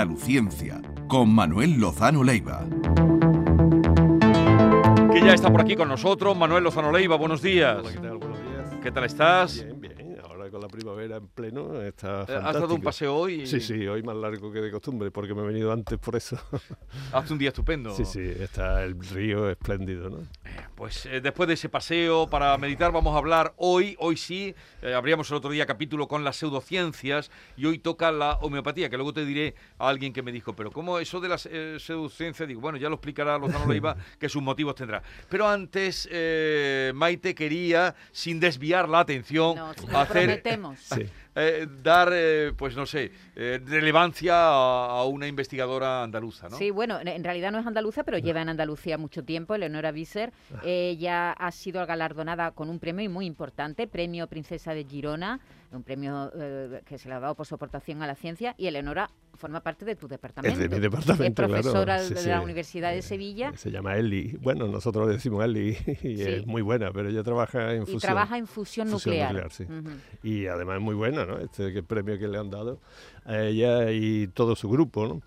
Andaluciencia, con Manuel Lozano Leiva. Que ya está por aquí con nosotros, Manuel Lozano Leiva, buenos días. Hola, ¿qué tal? Buenos días. ¿Qué tal estás? Bien, bien. Ahora con la primavera en pleno está Eh, fantástico. ¿Has dado un paseo hoy? Sí, sí, hoy más largo que de costumbre porque me he venido antes por eso. Hace un día estupendo. Sí, sí, está el río espléndido, ¿no? Pues eh, después de ese paseo para meditar vamos a hablar hoy, hoy sí, eh, abríamos el otro día capítulo con las pseudociencias y hoy toca la homeopatía, que luego te diré a alguien que me dijo, pero ¿cómo eso de las eh, pseudociencias? Digo, bueno, ya lo explicará Lozano Leiva, que sus motivos tendrá. Pero antes, eh, Maite quería, sin desviar la atención, hacer... Sí. eh, dar, eh, pues no sé, eh, relevancia a, a una investigadora andaluza, ¿no? Sí, bueno, en- en realidad no es andaluza, pero lleva en Andalucía mucho tiempo, Eleonora Visser. Ella ha sido galardonada con un premio muy importante, Premio Princesa de Girona, un premio eh, que se le ha dado por su aportación a la ciencia, y Eleonora forma parte de tu departamento. mi departamento, Es profesora claro. Sí, de sí. la Universidad de Eh, Sevilla Se llama Eli. Bueno, nosotros le decimos Eli y Sí. es muy buena, pero ella trabaja en y fusión. trabaja en fusión, fusión nuclear. Ujú. Y además es muy buena, ¿no? Este premio que le han dado a ella y todo su grupo, ¿no?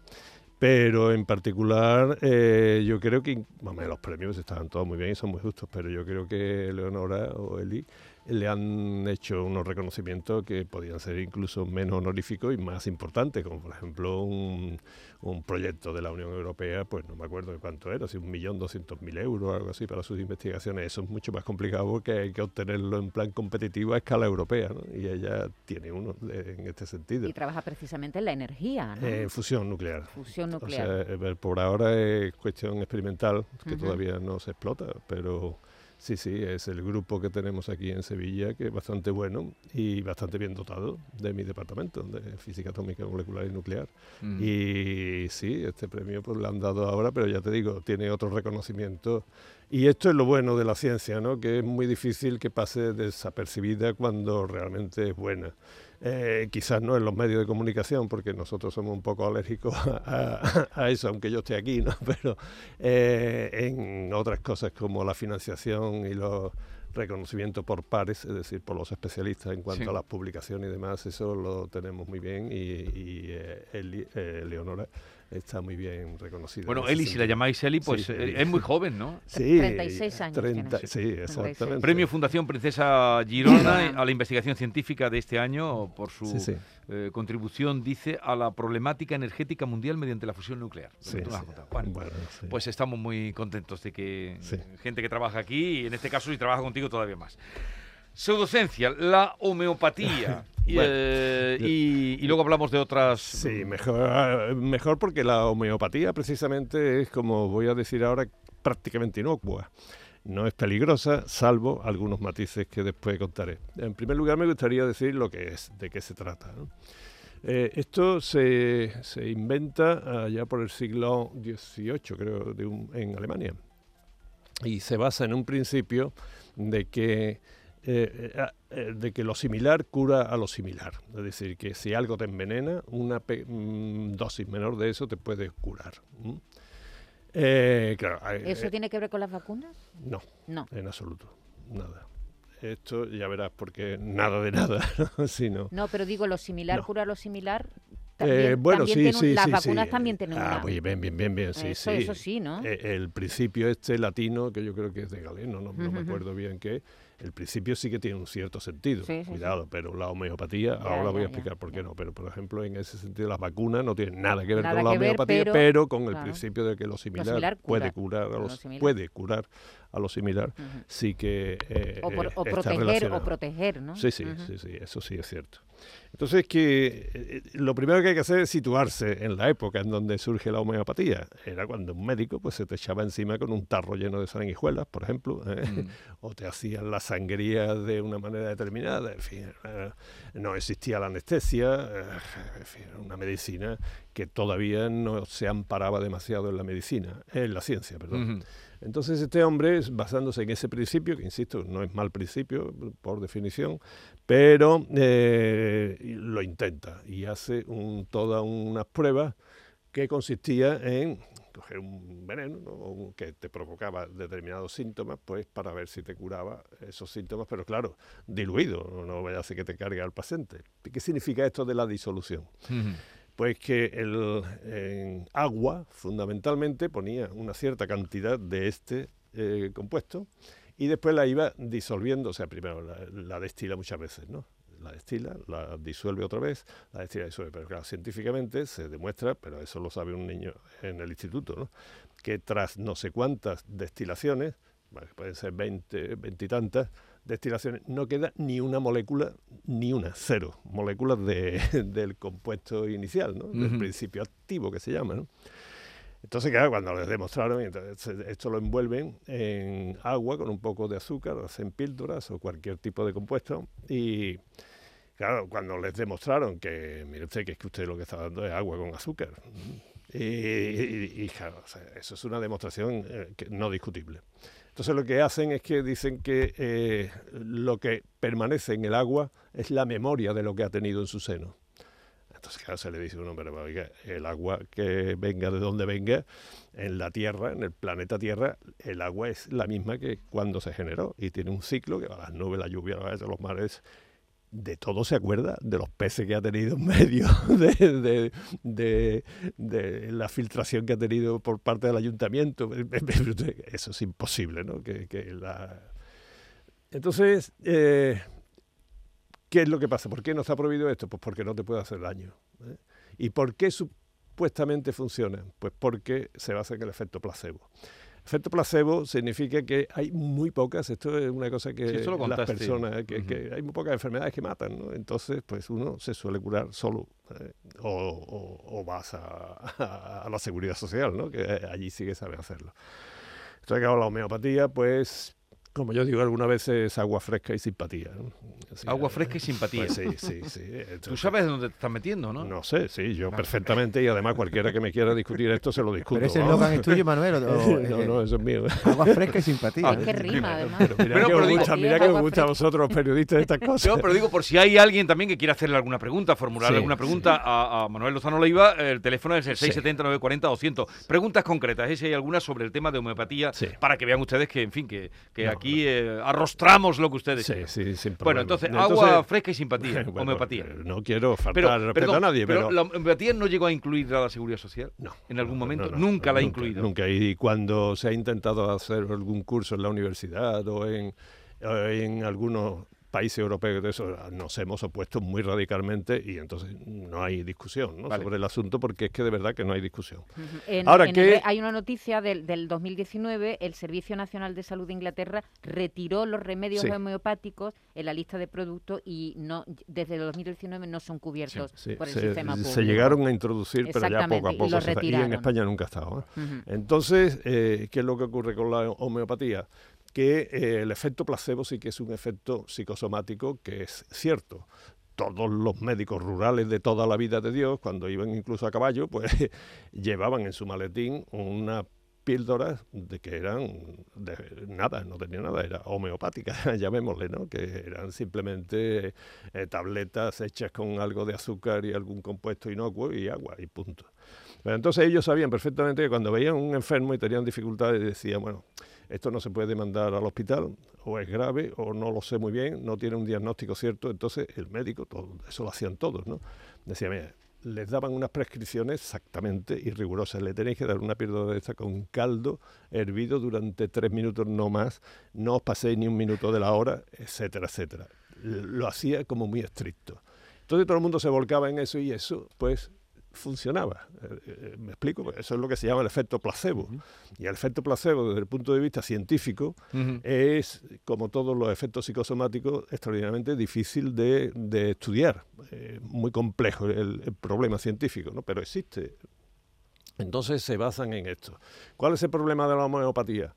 Pero en particular, eh, yo creo que, los premios estaban todos muy bien y son muy justos, pero yo creo que Leonora o Eli le han hecho unos reconocimientos que podían ser incluso menos honoríficos y más importantes, como por ejemplo un, un proyecto de la Unión Europea, pues no me acuerdo de cuánto era, si un millón doscientos mil euros o algo así para sus investigaciones. Eso es mucho más complicado porque hay que obtenerlo en plan competitivo a escala europea, ¿no? Y ella tiene uno de- en este sentido. Y trabaja precisamente en la energía, ¿no? Eh, fusión nuclear. fusión O nuclear. sea, eh, por ahora es cuestión experimental que todavía no se explota, pero sí, sí, es el grupo que tenemos aquí en Sevilla que es bastante bueno y bastante bien dotado de mi departamento de física atómica molecular y nuclear. Mm. Y sí, este premio pues lo han dado ahora, pero ya te digo, tiene otro reconocimiento. Y esto es lo bueno de la ciencia, ¿no? Que es muy difícil que pase desapercibida cuando realmente es buena. Eh, quizás no en los medios de comunicación, porque nosotros somos un poco alérgicos a, a- a eso, aunque yo esté aquí, ¿no? Pero eh, en otras cosas como la financiación y los reconocimientos por pares, es decir, por los especialistas en cuanto Sí. a las publicaciones y demás, eso lo tenemos muy bien y, y, eh, eh, Leonora está muy bien reconocida. Bueno, Eli, si la llamáis Eli, pues Sí, eh, Eli. es muy joven, ¿no? Sí, 36 años tiene. 30, sí, exactamente. Premio Fundación Princesa Girona a la investigación científica de este año por su Sí, sí. eh, contribución, dice, a la problemática energética mundial mediante la fusión nuclear. Bueno, Bueno, sí. pues estamos muy contentos de que Sí. gente que trabaja aquí, y en este caso si trabaja contigo todavía más. Pseudocencia, la homeopatía. y, Bueno, eh, y- y luego hablamos de otras... Sí, mejor, mejor porque la homeopatía precisamente es, como voy a decir ahora, prácticamente inocua. No es peligrosa, salvo algunos matices que después contaré. En primer lugar, me gustaría decir lo que es, de qué se trata. ¿no? Eh, esto se, se inventa allá por el siglo XVIII, creo, de un- en Alemania. Y se basa en un principio de que eh, eh, eh, de que lo similar cura a lo similar. Es decir, que si algo te envenena, una mm, dosis menor de eso te puede curar. Eh, claro, ¿Eso tiene que ver con las vacunas? no, No. en absoluto, nada. Esto ya verás, porque nada de nada, ¿no? sino... No, pero digo, lo similar No. cura lo similar. Eh, bueno, sí, tiene un- sí, las sí, vacunas sí. también tienen Ah, una. pues bien, bien, bien, bien, sí, eso, sí. eso sí, ¿no? Eh, el principio este latino, que yo creo que es de Galeno, no, no me acuerdo bien qué, el principio sí que tiene un cierto sentido, Sí, sí, sí. cuidado, pero la homeopatía, Ya, ahora voy a explicar ya, por qué no, pero por ejemplo en ese sentido las vacunas no tienen nada que ver Nada con la que ver, homeopatía, pero- pero, con el principio de que lo similar, similar puede cura, curar a lo los, similar. puede curar a lo similar, sí que eh, o, por- eh, o proteger, o proteger, ¿no? Sí, sí, sí, sí, eso sí es cierto. Entonces, que eh, lo primero que hay que hacer es situarse en la época en donde surge la homeopatía. Era cuando un médico pues, se te echaba encima con un tarro lleno de sanguijuelas, por ejemplo, ¿eh? Mm. o te hacían la sangría de una manera determinada. En fin, eh, no existía la anestesia, eh, en fin, era una medicina que todavía no se amparaba demasiado en la medicina, en la ciencia, perdón. Ujú. Entonces este hombre, basándose en ese principio, que insisto, no es mal principio por definición, pero eh, lo intenta y hace un, todas unas pruebas que consistía en coger un veneno que te provocaba determinados síntomas, pues para ver si te curaba esos síntomas, pero claro, diluido, no, vaya a ser que te cargue al paciente. ¿Qué significa esto de la disolución? Pues que el en agua, fundamentalmente, ponía una cierta cantidad de este eh, compuesto y después la iba disolviendo, o sea, primero la, la destila muchas veces, ¿no? la destila, la disuelve otra vez, la destila y disuelve. Pero claro, científicamente se demuestra, pero eso lo sabe un niño en el instituto, ¿no? que tras no sé cuántas destilaciones, pueden ser 20, 20 y tantas destilaciones, no queda ni una molécula, ni una, cero moléculas de, del compuesto inicial, ¿no? del principio activo que se llama. ¿no? Entonces, claro, cuando les demostraron, entonces, esto lo envuelven en agua con un poco de azúcar, hacen píldoras o cualquier tipo de compuesto. Y claro, cuando les demostraron que, mire usted, que es que usted lo que está dando es agua con azúcar. Y, claro, eso es una demostración eh, no discutible. Entonces lo que hacen es que dicen que eh, lo que permanece en el agua es la memoria de lo que ha tenido en su seno. Entonces, claro, se le dice a uno, pero oiga, el agua que venga de donde venga, en la Tierra, en el planeta Tierra, el agua es la misma que cuando se generó y tiene un ciclo que va a las nubes, la lluvia, de los mares, de todo se acuerda, de los peces que ha tenido en medio, de, de- de- de la filtración que ha tenido por parte del ayuntamiento. Eso es imposible, ¿no? Que, que la... Entonces, eh, ¿qué es lo que pasa? ¿Por qué no está prohibido esto? Pues porque no te puede hacer daño. ¿eh? ¿Y por qué supuestamente funciona? Pues porque se basa en el efecto placebo. Efecto placebo significa que hay muy pocas, esto es una cosa que Sí, lo las personas, que, hay muy pocas enfermedades que matan, ¿no? Entonces, pues uno se suele curar solo ¿eh? o, o- o vas a, a la seguridad social, ¿no? Que allí sí que sabe hacerlo. Entonces, claro, la homeopatía, pues, como yo digo algunas veces, es agua fresca y simpatía. ¿no? Así que, Agua fresca y simpatía. pues sí, sí, sí. Tú sabes dónde te estás metiendo, ¿no? no sé, sí, yo perfectamente y además cualquiera que me quiera discutir esto se lo discuto. Pero ese eslogan es tuyo, Manuel. o- no, no, eso es mío. Agua fresca y simpatía. Es que rima, además. Mira Pero- que pero os digo- gusta, mira que os gusta a vosotros los periodistas estas cosas. No, pero digo, por si hay alguien también que quiera hacerle alguna pregunta, formularle Sí, alguna pregunta a, a Manuel Lozano Leiva, el teléfono es el 670-940-200. Preguntas concretas, ¿eh? si hay alguna sobre el tema de homeopatía, Sí. para que vean ustedes que, en fin, que, que No, aquí eh, arrostramos lo que ustedes Sí, quieran. sí, sin Bueno, entonces, Entonces- agua fresca y simpatía, Bueno, homeopatía. No quiero faltar Pero, respeto perdón, a nadie, pero... la homeopatía no llegó a incluir a la seguridad social. No, En algún momento, no, no, nunca la ha incluido. Nunca. Y cuando se ha intentado hacer algún curso en la universidad o en, en algunos países europeos de eso, nos hemos opuesto muy radicalmente y entonces no hay discusión ¿no? Vale. sobre el asunto porque es que de verdad que no hay discusión. En- Ahora en que- hay una noticia del, del 2019, el Servicio Nacional de Salud de Inglaterra retiró los remedios Sí. homeopáticos en la lista de productos y no desde el 2019 no son cubiertos Sí, por el se, sistema se público. llegaron a introducir, pero ya poco a y poco. los se- y en. España nunca ha estado. ¿eh? Entonces, eh, ¿qué es lo que ocurre con la homeopatía? Que eh, el efecto placebo sí que es un efecto psicosomático que es cierto. Todos los médicos rurales de toda la vida de Dios, cuando iban incluso a caballo, pues llevaban en su maletín una píldoras de que eran de nada, no tenía nada, era homeopática, llamémosle, ¿no? Que eran simplemente eh, tabletas hechas con algo de azúcar y algún compuesto inocuo y agua y punto. Pero entonces ellos sabían perfectamente que cuando veían un enfermo y tenían dificultades decían, bueno, esto no se puede mandar al hospital, o es grave, o no lo sé muy bien, no tiene un diagnóstico cierto, entonces el médico, todo, eso lo hacían todos, ¿no? Decía, mira, les daban unas prescripciones exactamente y rigurosas. Le tenéis que dar una píldora de esta con caldo hervido durante tres minutos no más, no os paséis ni un minuto de la hora, etcétera, etcétera. Lo hacía como muy estricto. Entonces todo el mundo se volcaba en eso y eso, pues, funcionaba. Eh, eh, ¿Me explico? Eso es lo que se llama el efecto placebo. Y el efecto placebo, desde el punto de vista científico, es, como todos los efectos psicosomáticos, extraordinariamente difícil de, de estudiar. Eh, muy complejo el, el problema científico, ¿no? pero existe. Entonces se basan en esto. ¿Cuál es el problema de la homeopatía?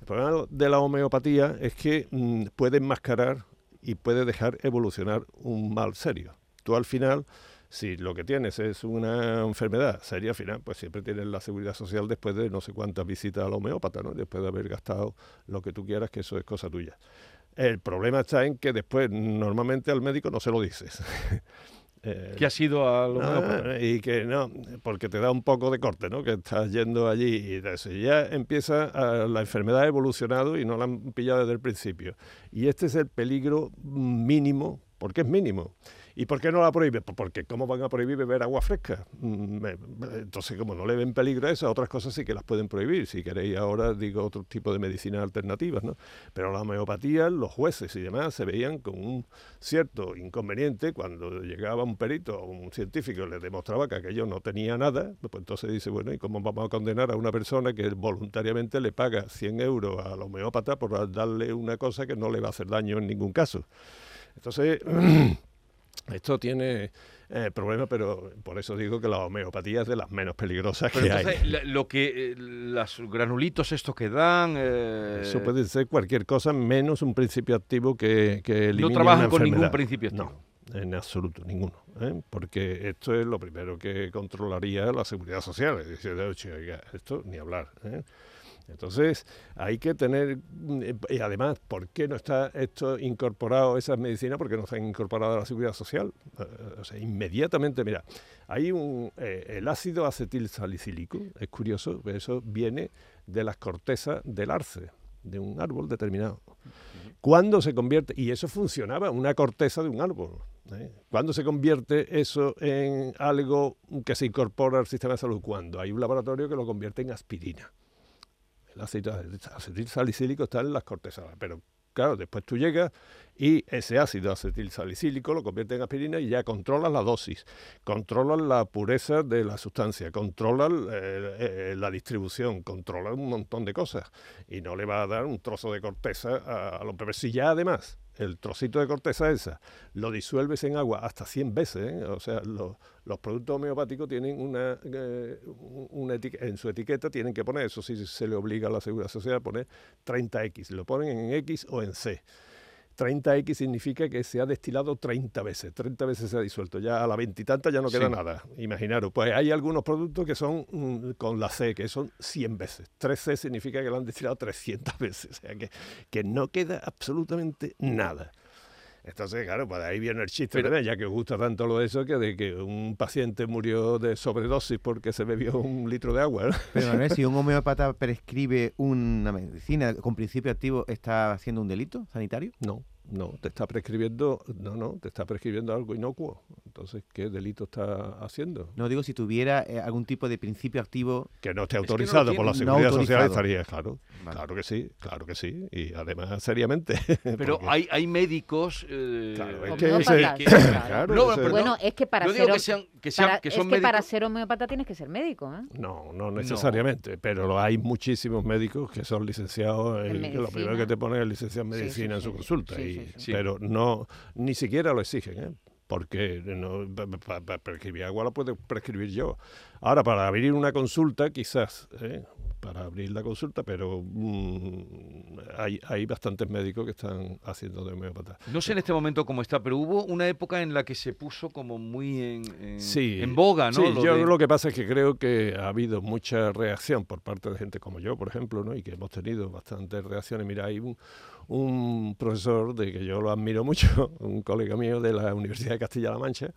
El problema de la homeopatía es que mm, puede enmascarar y puede dejar evolucionar un mal serio. Tú al final, si lo que tienes es una enfermedad seria, al final, pues siempre tienes la seguridad social después de no sé cuántas visitas al homeópata, ¿no? Después de haber gastado lo que tú quieras, que eso es cosa tuya. El problema está en que después normalmente al médico no se lo dices. Eh, ¿Qué ha sido a lo Ah, y que no, porque te da un poco de corte, ¿no? Que estás yendo allí y de eso. Y ya empieza a- la enfermedad ha evolucionado y no la han pillado desde el principio. Y este es el peligro mínimo, porque es mínimo. ¿Y por qué no la prohíbe? Pues porque ¿cómo van a prohibir beber agua fresca? Mm, Entonces, como no le ven peligro a eso, otras cosas sí que las pueden prohibir. Si queréis ahora, digo, otro tipo de medicinas alternativas, ¿no? Pero la homeopatía, los jueces y demás se veían con un cierto inconveniente cuando llegaba un perito o un científico y le demostraba que aquello no tenía nada, pues entonces dice, bueno, ¿y cómo vamos a condenar a una persona que voluntariamente le paga 100 euros al homeópata por darle una cosa que no le va a hacer daño en ningún caso? Entonces, esto tiene eh, problemas, pero por eso digo que la homeopatía es de las menos peligrosas Pero que hay. entonces, la- lo que eh, los granulitos estos que dan... eh, Eso puede ser cualquier cosa menos un principio activo que, que elimine no trabajan con ningún principio activo. No, en absoluto, ninguno. ¿eh? Porque esto es lo primero que controlaría la seguridad social. De, "Oye, esto ni hablar. ¿eh? Entonces, hay que tener, mm, eh, y además, ¿por qué no está esto incorporado, esas medicinas? Porque no están incorporadas a la seguridad social. Eh, O sea, inmediatamente, mira, hay un, eh, el ácido acetil salicílico, es curioso, eso viene de las cortezas del arce, de un árbol determinado. ¿Cuándo se convierte? Y eso funcionaba, una corteza de un árbol. ¿eh? ¿Cuándo se convierte eso en algo que se incorpora al sistema de salud? Cuando hay un laboratorio que lo convierte en aspirina. El ácido acetil salicílico está en las cortezas, pero claro, después tú llegas y ese ácido acetil salicílico lo convierte en aspirina y ya controlas la dosis, controlas la pureza de la sustancia, controlas eh, eh, la distribución, controlas un montón de cosas y no le va a dar un trozo de corteza a, los bebés. Si ya además el trocito de corteza esa lo disuelves en agua hasta 100 veces, ¿eh? o sea, los, productos homeopáticos tienen una, eh, en su etiqueta tienen que poner, eso sí se le obliga a la Seguridad Social a poner 30X, lo ponen en X o en C. 30X significa que se ha destilado 30 veces, 30 veces se ha disuelto, ya a la veintitanta ya no queda Sí. nada, imaginaros. Pues hay algunos productos que son mm, con la C, que son 100 veces, 3C significa que lo han destilado 300 veces, o sea que, que no queda absolutamente nada. Entonces, claro, pues ahí viene el chiste, Pero- ya que os gusta tanto lo de eso, que de que un paciente murió de sobredosis porque se bebió un litro de agua. ¿no? Pero Manuel, si un homeópata prescribe una medicina con principio activo, ¿está haciendo un delito sanitario? No, no, te está prescribiendo, no, no, te está prescribiendo algo inocuo. Entonces, ¿qué delito está haciendo? No digo si tuviera eh, algún tipo de principio activo. Que no esté que no lo autorizado por la. No Seguridad Social estaría, claro. Vale. Claro que sí, claro que sí. Y además, seriamente. Pero porque- hay, hay médicos... eh, Claro, es que, claro. claro, No, ese- pero bueno, es que para ser, que hom- sean, que sean, para- que es ser homeópata tienes que ser médico, ¿eh? No, no necesariamente, pero hay muchísimos médicos que son licenciados En que lo primero que te ponen es licenciado en Sí, sí, medicina en su sí. consulta, Sí, y- sí. Sí. pero no ni siquiera lo exigen, ¿eh? porque no, para prescribir agua lo puedo prescribir yo. Ahora, para abrir una consulta, quizás, ¿eh? Para abrir la consulta, pero mm, hay, hay bastantes médicos que están haciendo de homeópata. No sé en este momento cómo está, pero hubo una época en la que se puso como muy en, en, Sí, en boga, ¿no? Sí, Lo yo de- lo que pasa es que creo que ha habido mucha reacción por parte de gente como yo, por ejemplo, ¿no? y que hemos tenido bastantes reacciones. Mira, hay un, un profesor de que yo lo admiro mucho, un colega mío de la Universidad de Castilla-La Mancha,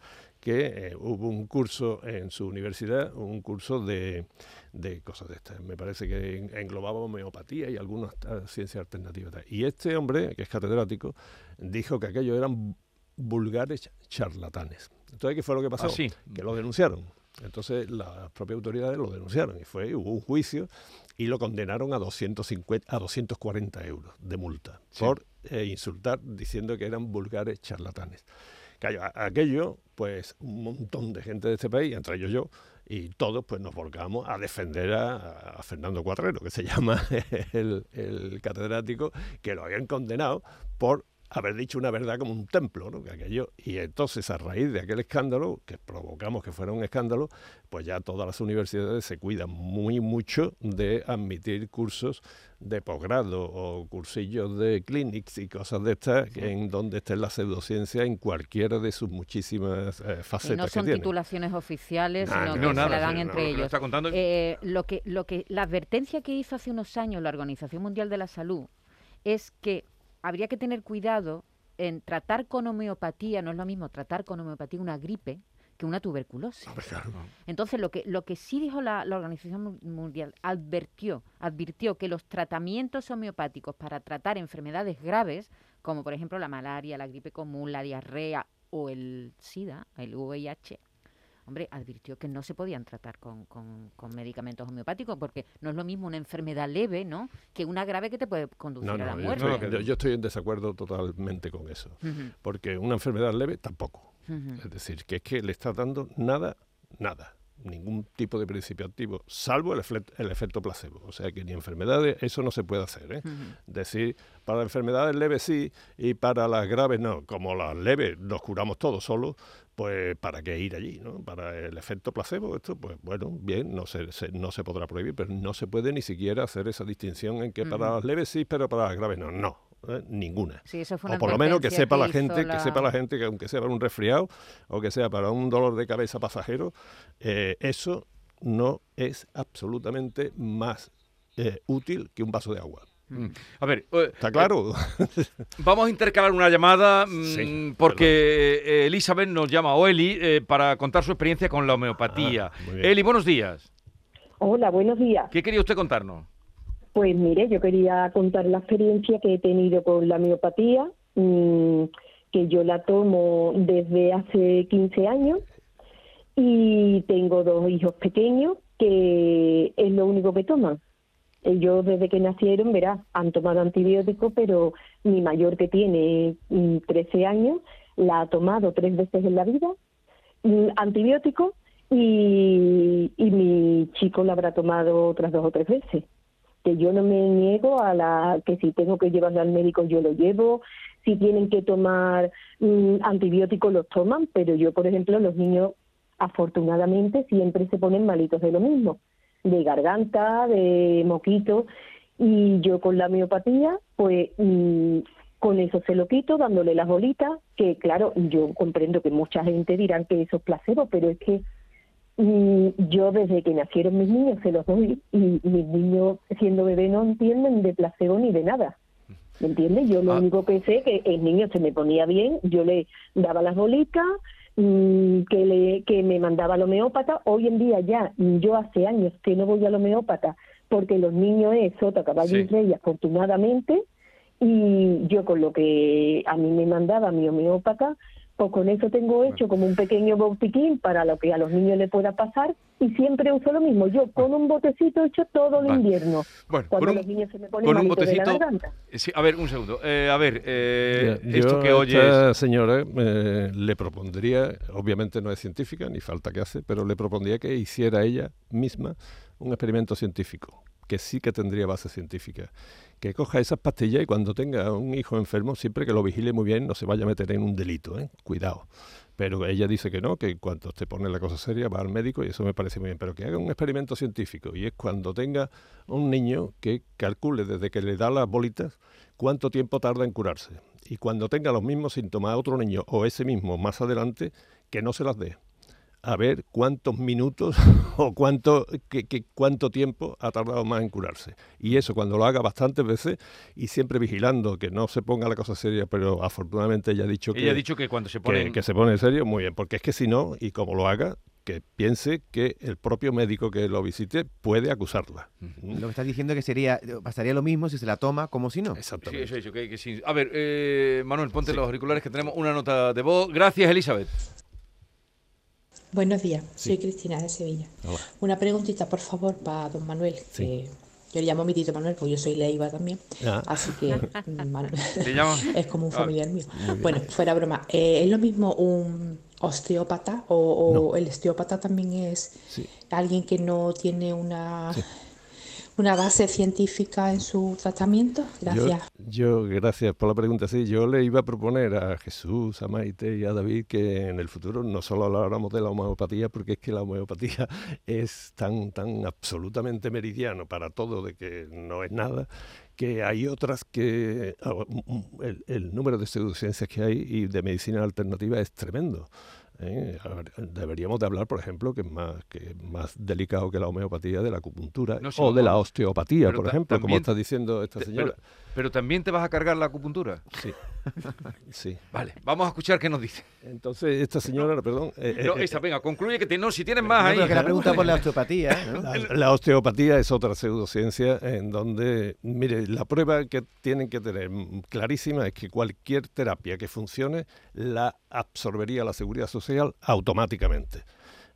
que eh, hubo un curso en su universidad, un curso de, de cosas de estas. Me parece que en- englobaba homeopatía y algunas ciencias alternativas. Y este hombre, que es catedrático, dijo que aquello eran vulgares charlatanes. Entonces, ¿qué fue lo que pasó? Ah, sí. Que lo denunciaron. Entonces, las propias autoridades lo denunciaron y fue, hubo un juicio y lo condenaron a 250, a 240 euros de multa Sí. por eh, insultar diciendo que eran vulgares charlatanes. Claro, aquello, pues un montón de gente de este país, entre ellos yo, y todos pues nos volcamos a defender a, Fernando Cuatrero, que se llama el catedrático, que lo habían condenado por haber dicho una verdad como un templo, ¿no? Que aquello, y entonces a raíz de aquel escándalo, que provocamos que fuera un escándalo, pues ya todas las universidades se cuidan muy mucho de admitir cursos de posgrado o cursillos de clinics y cosas de estas en donde esté la pseudociencia en cualquiera de sus muchísimas eh, Y facetas no que son titulaciones oficiales, Nah, sino no, que No, se la dan sí, entre no, lo que ellos. Eh, lo que, lo que, la advertencia que hizo hace unos años la Organización Mundial de la Salud es que habría que tener cuidado en tratar con homeopatía, no es lo mismo tratar con homeopatía una gripe que una tuberculosis. Entonces, lo que, lo que sí dijo la, la Organización Mu- Mundial, advirtió, advirtió que los tratamientos homeopáticos para tratar enfermedades graves, como por ejemplo la malaria, la gripe común, la diarrea o el SIDA, el VIH, hombre, advirtió que no se podían tratar con, con- con medicamentos homeopáticos, porque no es lo mismo una enfermedad leve, ¿no? Que una grave que te puede conducir No, a la no, yo muerte. estoy, yo- yo estoy en desacuerdo totalmente con eso. Porque una enfermedad leve tampoco. Es decir, que es que le está dando nada, nada, ningún tipo de principio activo, salvo el, el efecto placebo. O sea que ni enfermedades, eso no se puede hacer. ¿eh? Decir, para enfermedades leves sí y para las graves no. Como las leves nos curamos todos solos, pues ¿para qué ir allí? ¿no? Para el efecto placebo, esto, pues bueno, bien, no se, se- no se podrá prohibir, pero no se puede ni siquiera hacer esa distinción en que para las leves sí, pero para las graves no. No, ¿eh? ninguna. Sí, eso fue O por lo menos que sepa la gente, que sepa la gente que aunque sea para un resfriado o que sea para un dolor de cabeza pasajero, eh, eso no es absolutamente más eh, útil que un vaso de agua. Mm. A ver, ¿Está claro? Vamos a intercalar una llamada mm, Sí, porque eh, Elizabeth nos llama, o Eli, eh, para contar su experiencia con la homeopatía. Ah. Eli, buenos días. Hola, buenos días. ¿Qué quería usted contarnos? Pues mire, yo quería contar la experiencia que he tenido con la miopatía, mm, que yo la tomo desde hace 15 años y tengo dos hijos pequeños que es lo único que toman. Ellos desde que nacieron, verás, han tomado antibióticos, pero mi mayor que tiene mm, 13 años la ha tomado tres veces en la vida, mm, antibióticos, y, y mi chico la habrá tomado otras dos o tres veces que yo no me niego a la que si tengo que llevarlo al médico yo lo llevo, si tienen que tomar mm, antibióticos los toman, pero yo por ejemplo los niños afortunadamente siempre se ponen malitos de lo mismo, de garganta, de moquito y yo con la miopatía pues mm, con eso se lo quito dándole las bolitas, que claro, yo comprendo que mucha gente dirán que eso es placebo, pero es que Mm, yo desde que nacieron mis niños se los doy y mis niños siendo bebé no entienden de placebo ni de nada. ¿Me entiendes? Yo lo Ah. único que sé que el niño se me ponía bien, yo le daba las bolitas, mm, que le que me mandaba al homeópata. Hoy en día ya, yo hace años que no voy al homeópata porque los niños es sota, caballo y rey, afortunadamente, y yo con lo que a mí me mandaba mi homeópata, pues con eso tengo hecho como un pequeño botiquín para lo que a los niños le pueda pasar y siempre uso lo mismo. Yo con un botecito hecho todo el Vale. invierno. Bueno, Cuando con los un, niños se me ponen con un malitos de la botecito... garganta. Eh, sí, a ver, un segundo. Eh, a ver, eh, esto yo que oyes... esta señora eh, le propondría, obviamente no es científica ni falta que hace, pero le propondría que hiciera ella misma un experimento científico, que sí que tendría base científica. Que coja esas pastillas y cuando tenga un hijo enfermo, siempre que lo vigile muy bien, no se vaya a meter en un delito, ¿eh? cuidado. Pero ella dice que no, que en cuanto te pone la cosa seria va al médico y eso me parece muy bien. Pero que haga un experimento científico y es cuando tenga un niño que calcule desde que le da las bolitas cuánto tiempo tarda en curarse. Y cuando tenga los mismos síntomas a otro niño o ese mismo más adelante, que no se las dé. A ver cuántos minutos o cuánto, que, que- cuánto tiempo ha tardado más en curarse. Y eso cuando lo haga bastantes veces y siempre vigilando que no se ponga la cosa seria, pero afortunadamente ella ha dicho que, Ella ha dicho que cuando se que- ponen... que se pone en serio, muy bien, porque es que si no, y como lo haga, que piense que el propio médico que lo visite puede acusarla. Lo que estás diciendo es que sería, pasaría lo mismo si se la toma como si no. Sí, Exactamente. eso, eso, que- que sí. A ver, eh, Manuel, ponte los auriculares que tenemos una nota de voz. Gracias, Elizabeth. Buenos días, soy Cristina de Sevilla. Hola. Una preguntita, por favor, para don Manuel. Sí. que yo le llamo mi tito Manuel, porque yo soy Leiva también. Ah. Así que mm, es como un Ah, familiar mío. Bueno, fuera broma. eh, ¿Es lo mismo un osteópata o, o el osteópata también es Sí. alguien que no tiene una, una base científica en su tratamiento? Gracias. Yo, yo, gracias por la pregunta. Sí, yo le iba a proponer a Jesús, a Maite y a David que en el futuro no solo habláramos de la homeopatía, porque es que la homeopatía es tan, tan absolutamente meridiano para todo de que no es nada, que hay otras que ah, el, el número de pseudociencias que hay y de medicina alternativa es tremendo. ¿Eh? Deberíamos de hablar, por ejemplo, que es más, que es más delicado que la homeopatía de la acupuntura No, sí, o de la osteopatía, por ejemplo, como está diciendo esta señora. Pero, pero también te vas a cargar la acupuntura. Sí. Sí. Vale, vamos a escuchar qué nos dice. Entonces, esta señora, perdón. eh, No, eh, esa, venga, concluye que te, no, si tienes No, más ahí. que la pregunta por la osteopatía, ¿eh? ¿no? La, la osteopatía es otra pseudociencia en donde, mire, la prueba que tienen que tener clarísima es que cualquier terapia que funcione la absorbería la seguridad social automáticamente.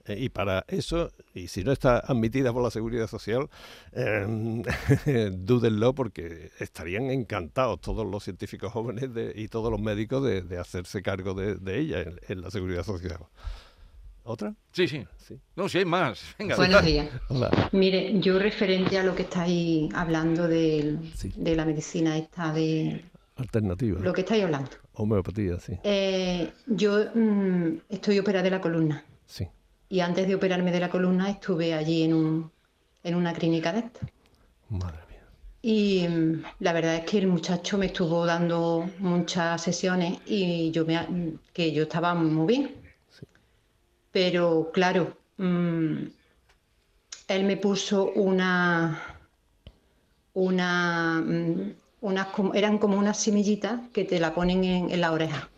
Eh, y para eso, y si no está admitida por la seguridad social, eh, dúdenlo porque estarían encantados todos los científicos jóvenes de- y todos los médicos de, de hacerse cargo de, de ella en, en la seguridad social. ¿Otra? Sí, sí. Sí. No, si hay más. Venga, Buenos días. Hola. Mire, yo referente a lo que estáis hablando Sí. de la medicina esta, de Alternativa. lo que estáis hablando. Homeopatía, sí. Eh, yo mm, estoy operada de la columna Sí. Y antes de operarme de la columna estuve allí en, un, en una clínica de estas. Madre mía. Y mm, la verdad es que el muchacho me estuvo dando muchas sesiones y yo me, que yo estaba muy bien. Pero claro, mm, él me puso una, una, mm, unas eran como unas semillitas que te la ponen en, en la oreja.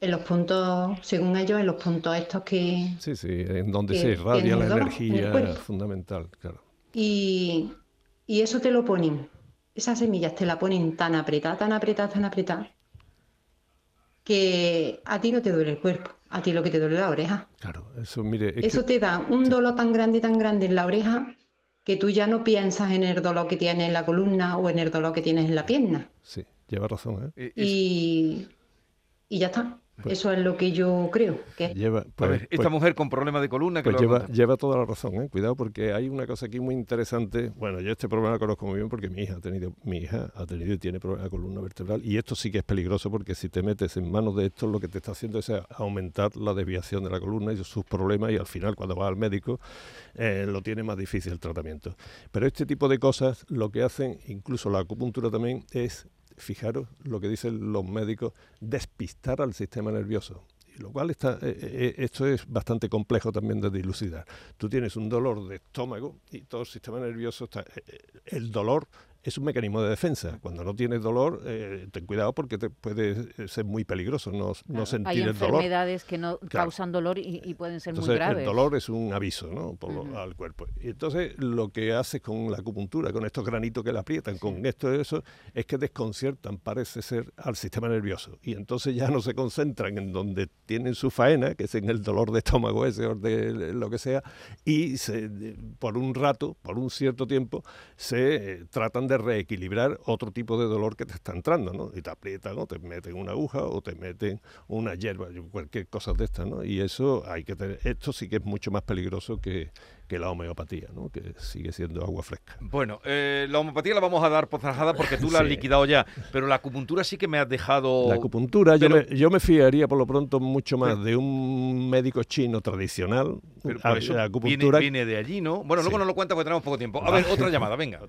En los puntos, según ellos, en los puntos estos que, Sí, sí, en donde que se irradia la en energía fundamental, claro. Y, y eso te lo ponen, esas semillas te la ponen tan apretada, tan apretada, tan apretada, que a ti no te duele el cuerpo, a ti lo que te duele es la oreja. Claro, eso, mire, es Eso que- te da un dolor tan grande, tan grande en la oreja, que tú ya no piensas en el dolor que tienes en la columna o en el dolor que tienes en la pierna. sí, lleva razón, ¿eh? Eh, Y, y ya está. Pues- Eso es lo que yo creo. Que Lleva, a pues, ver, esta pues- mujer con problemas de columna que pues a lleva, lleva toda la razón, ¿eh? cuidado porque hay una cosa aquí muy interesante. Bueno, yo este problema lo conozco muy bien porque mi hija ha tenido, mi hija ha tenido y tiene problemas de columna vertebral y esto sí que es peligroso porque si te metes en manos de esto lo que te está haciendo es a- aumentar la desviación de la columna y sus problemas y al final cuando vas al médico eh, lo tiene más difícil el tratamiento. Pero este tipo de cosas lo que hacen, incluso la acupuntura también, es, fijaros lo que dicen los médicos, despistar al sistema nervioso. Y lo cual está, eh, eh, esto es bastante complejo también de dilucidar. Tú tienes un dolor de estómago y todo el sistema nervioso está... eh, eh, el dolor es un mecanismo de defensa. Cuando no tienes dolor, eh, ten cuidado porque te puede ser muy peligroso no, no Claro, sentir Hay el dolor. enfermedades que no causan dolor y, y pueden ser Entonces, muy graves. el dolor es un aviso ¿no? Por lo- al cuerpo. Y entonces, lo que haces con la acupuntura, con estos granitos que le aprietan, con esto y eso, es que desconciertan, parece ser, al sistema nervioso. Y entonces ya no se concentran en donde tienen su faena, que es en el dolor de estómago ese o de lo que sea, y se, por un rato, por un cierto tiempo, se eh, tratan de reequilibrar otro tipo de dolor que te está entrando, ¿no? Y te aprietan o te meten una aguja o te meten una hierba, cualquier cosa de estas, ¿no? Y eso hay que tener, esto sí que es mucho más peligroso que, que la homeopatía, ¿no? Que sigue siendo agua fresca. Bueno, eh, la homeopatía la vamos a dar por zanjada porque tú la has Sí. liquidado ya, pero la acupuntura sí que me has dejado... La acupuntura, yo, me, yo me fiaría por lo pronto mucho más de un médico chino tradicional. pero a- por eso la viene, acupuntura viene de allí, ¿no? Bueno, luego Sí. nos lo cuenta porque tenemos poco tiempo. A ver, otra llamada, venga.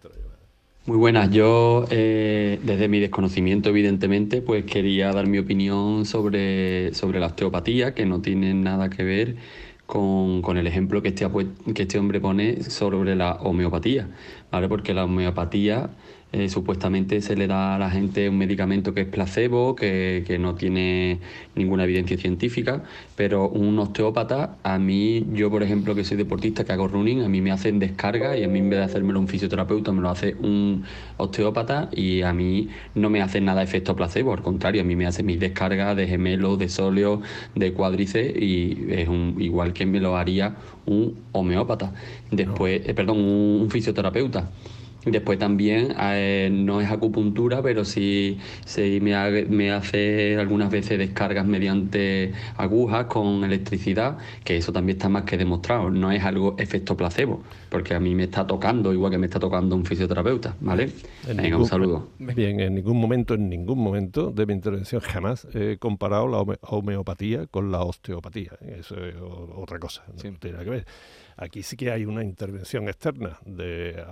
Muy buenas, yo eh, desde mi desconocimiento evidentemente pues quería dar mi opinión sobre, sobre la osteopatía que no tiene nada que ver con, con el ejemplo que este, que este hombre pone sobre la homeopatía, ¿vale? Porque la homeopatía eh, supuestamente se le da a la gente un medicamento que es placebo, que, que no tiene ninguna evidencia científica, pero un osteópata, a mí, yo por ejemplo que soy deportista, que hago running, a mí me hacen descarga y a mí en vez de hacérmelo un fisioterapeuta, me lo hace un osteópata y a mí no me hace nada efecto placebo, al contrario, a mí me hace mis descargas de gemelos, de sóleo, de cuádriceps y es un, igual que me lo haría un homeópata. Después, eh, perdón, un, un fisioterapeuta. Después también eh, no es acupuntura, pero sí, sí me, ha- me hace algunas veces descargas mediante agujas con electricidad, que eso también está más que demostrado. No es algo efecto placebo, porque a mí me está tocando igual que me está tocando un fisioterapeuta, ¿vale? En Venga, ningún- un saludo. Bien, en ningún momento, en ningún momento de mi intervención jamás he comparado la home- homeopatía con la osteopatía. Eso es otra cosa, no Sí. tiene nada que ver. Aquí sí que hay una intervención externa de,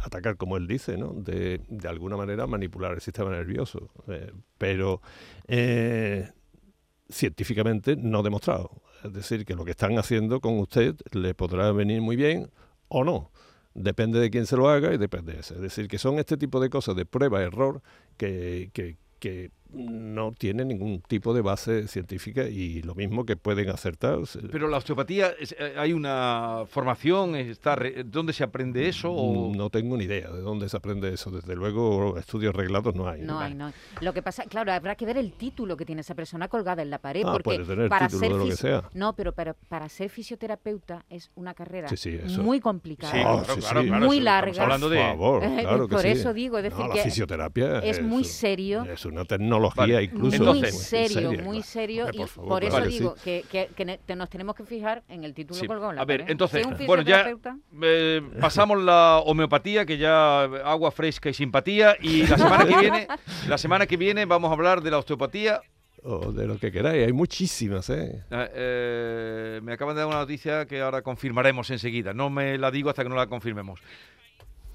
atacar, como él dice, ¿no? de, alguna manera manipular el sistema nervioso, eh, pero eh, científicamente no demostrado. Es decir, que lo que están haciendo con usted le podrá venir muy bien o no. Depende de quién se lo haga y depende de eso. Es decir, que son este tipo de cosas de prueba-error que, que, que no tiene ningún tipo de base científica y lo mismo que pueden acertar. Pero la osteopatía, es- eh, ¿hay una formación? Está re- ¿Dónde se aprende eso? O... No tengo ni idea de dónde se aprende eso. Desde luego, estudios reglados no hay. No hay, no. Lo que pasa, claro, habrá que ver el título que tiene esa persona colgada en la pared. Ah, porque puede tener para título ser de lo que sea. No, pero para, para ser fisioterapeuta es una carrera Sí, sí, eso. muy complicada. Sí, Ah, claro, sí, claro, sí. claro, Muy larga. Estamos hablando de... Por favor, claro que Por sí. eso digo, es decir, No, la que fisioterapia es muy serio. Es una tecnología Vale. incluso. muy Entonces- serio, seria, muy claro. serio. Hombre, y por favor, por eso claro que sí. digo que, que- que te- nos tenemos que fijar en el título Sí. colgado en la A ver, pared. entonces, bueno, ya eh, pasamos la homeopatía, que ya agua fresca y simpatía, y la semana que viene, la semana que viene vamos a hablar de la osteopatía. O de lo que queráis, hay muchísimas, ¿eh? Eh, eh, me acaban de dar una noticia que ahora confirmaremos enseguida. No me la digo hasta que no la confirmemos.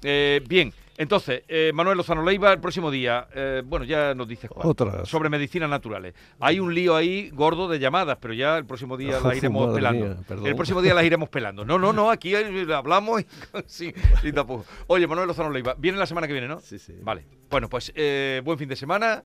Eh, bien, entonces, eh, Manuel Lozano Leiva, el próximo día, eh, bueno, ya nos dices cuál. Otras. Sobre medicinas naturales. Hay un lío ahí gordo de llamadas, pero ya el próximo día las iremos pelando. mía, el próximo día las iremos pelando. No, no, no, aquí eh, hablamos y, sí, y tampoco. Oye, Manuel Lozano Leiva, viene la semana que viene, ¿no? Sí, sí. Vale. Bueno, pues eh, buen fin de semana